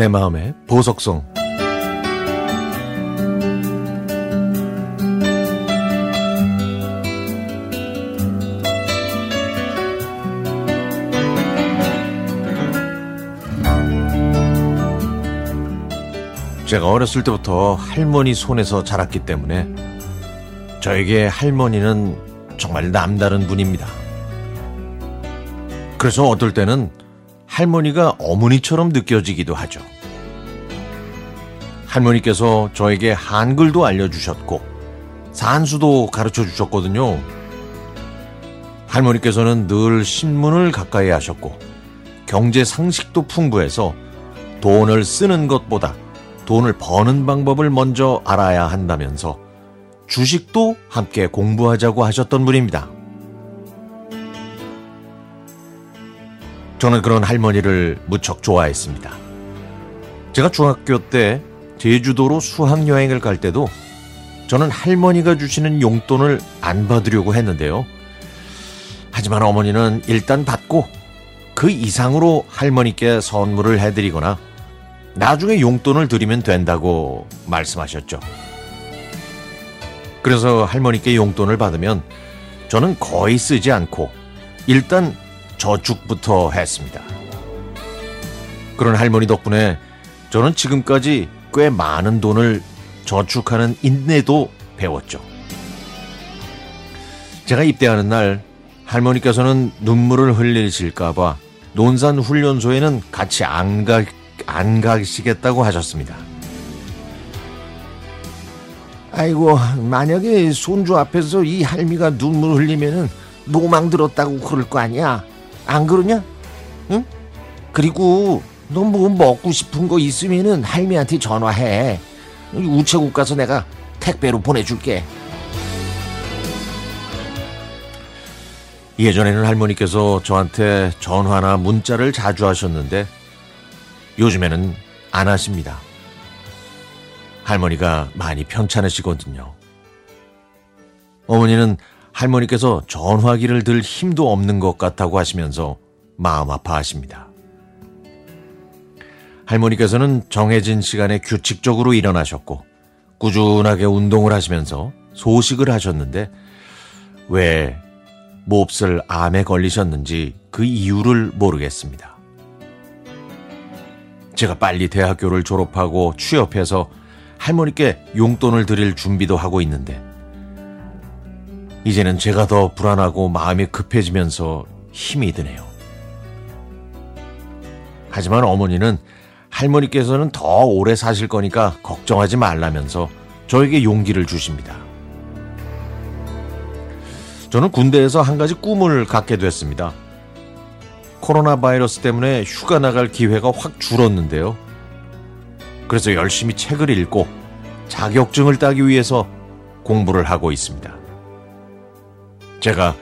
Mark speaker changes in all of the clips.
Speaker 1: 내 마음의 보석성 제가 어렸을 때부터 할머니 손에서 자랐기 때문에 저에게 할머니는 정말 남다른 분입니다. 그래서 어떨 때는 할머니가 어머니처럼 느껴지기도 하죠. 할머니께서 저에게 한글도 알려주셨고, 산수도 가르쳐 주셨거든요. 할머니께서는 늘 신문을 가까이 하셨고, 경제 상식도 풍부해서 돈을 쓰는 것보다 돈을 버는 방법을 먼저 알아야 한다면서 주식도 함께 공부하자고 하셨던 분입니다. 저는 그런 할머니를 무척 좋아했습니다. 제가 중학교 때 제주도로 수학여행을 갈 때도 저는 할머니가 주시는 용돈을 안 받으려고 했는데요. 하지만 어머니는 일단 받고 그 이상으로 할머니께 선물을 해드리거나 나중에 용돈을 드리면 된다고 말씀하셨죠. 그래서 할머니께 용돈을 받으면 저는 거의 쓰지 않고 일단 저축부터 했습니다. 그런 할머니 덕분에 저는 지금까지 꽤 많은 돈을 저축하는 인내도 배웠죠. 제가 입대하는 날 할머니께서는 눈물을 흘리실까봐 논산 훈련소에는 같이 안, 가, 안 가시겠다고 하셨습니다.
Speaker 2: 아이고 만약에 손주 앞에서 이 할미가 눈물 흘리면은 노망 들었다고 그럴 거 아니야 안 그러냐? 응? 그리고 너 뭐 먹고 싶은 거 있으면은 할미한테 전화해 우체국 가서 내가 택배로 보내줄게
Speaker 1: 예전에는 할머니께서 저한테 전화나 문자를 자주 하셨는데 요즘에는 안 하십니다. 할머니가 많이 편찮으시거든요. 어머니는 할머니께서 전화기를 들 힘도 없는 것 같다고 하시면서 마음 아파하십니다. 할머니께서는 정해진 시간에 규칙적으로 일어나셨고 꾸준하게 운동을 하시면서 소식을 하셨는데 왜 몹쓸 암에 걸리셨는지 그 이유를 모르겠습니다. 제가 빨리 대학교를 졸업하고 취업해서 할머니께 용돈을 드릴 준비도 하고 있는데 이제는 제가 더 불안하고 마음이 급해지면서 힘이 드네요. 하지만 어머니는 할머니께서는 더 오래 사실 거니까 걱정하지 말라면서 저에게 용기를 주십니다. 저는 군대에서 한 가지 꿈을 갖게 됐습니다. 코로나 바이러스 때문에 휴가 나갈 기회가 확 줄었는데요. 그래서 열심히 책을 읽고 자격증을 따기 위해서 공부를 하고 있습니다. 제가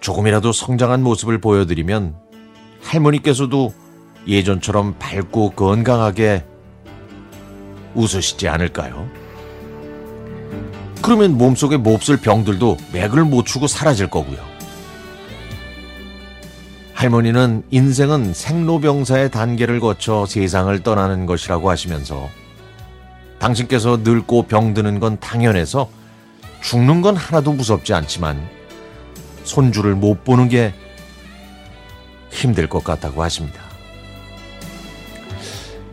Speaker 1: 조금이라도 성장한 모습을 보여드리면 할머니께서도 예전처럼 밝고 건강하게 웃으시지 않을까요? 그러면 몸속에 몹쓸 병들도 맥을 못 추고 사라질 거고요. 할머니는 인생은 생로병사의 단계를 거쳐 세상을 떠나는 것이라고 하시면서 당신께서 늙고 병드는 건 당연해서 죽는 건 하나도 무섭지 않지만 손주를 못 보는 게 힘들 것 같다고 하십니다.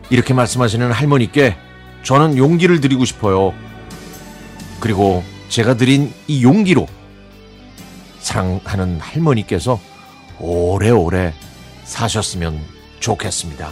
Speaker 1: 이렇게 말씀하시는 할머니께 저는 용기를 드리고 싶어요. 그리고 제가 드린 이 용기로 사랑하는 할머니께서 오래오래 사셨으면 좋겠습니다.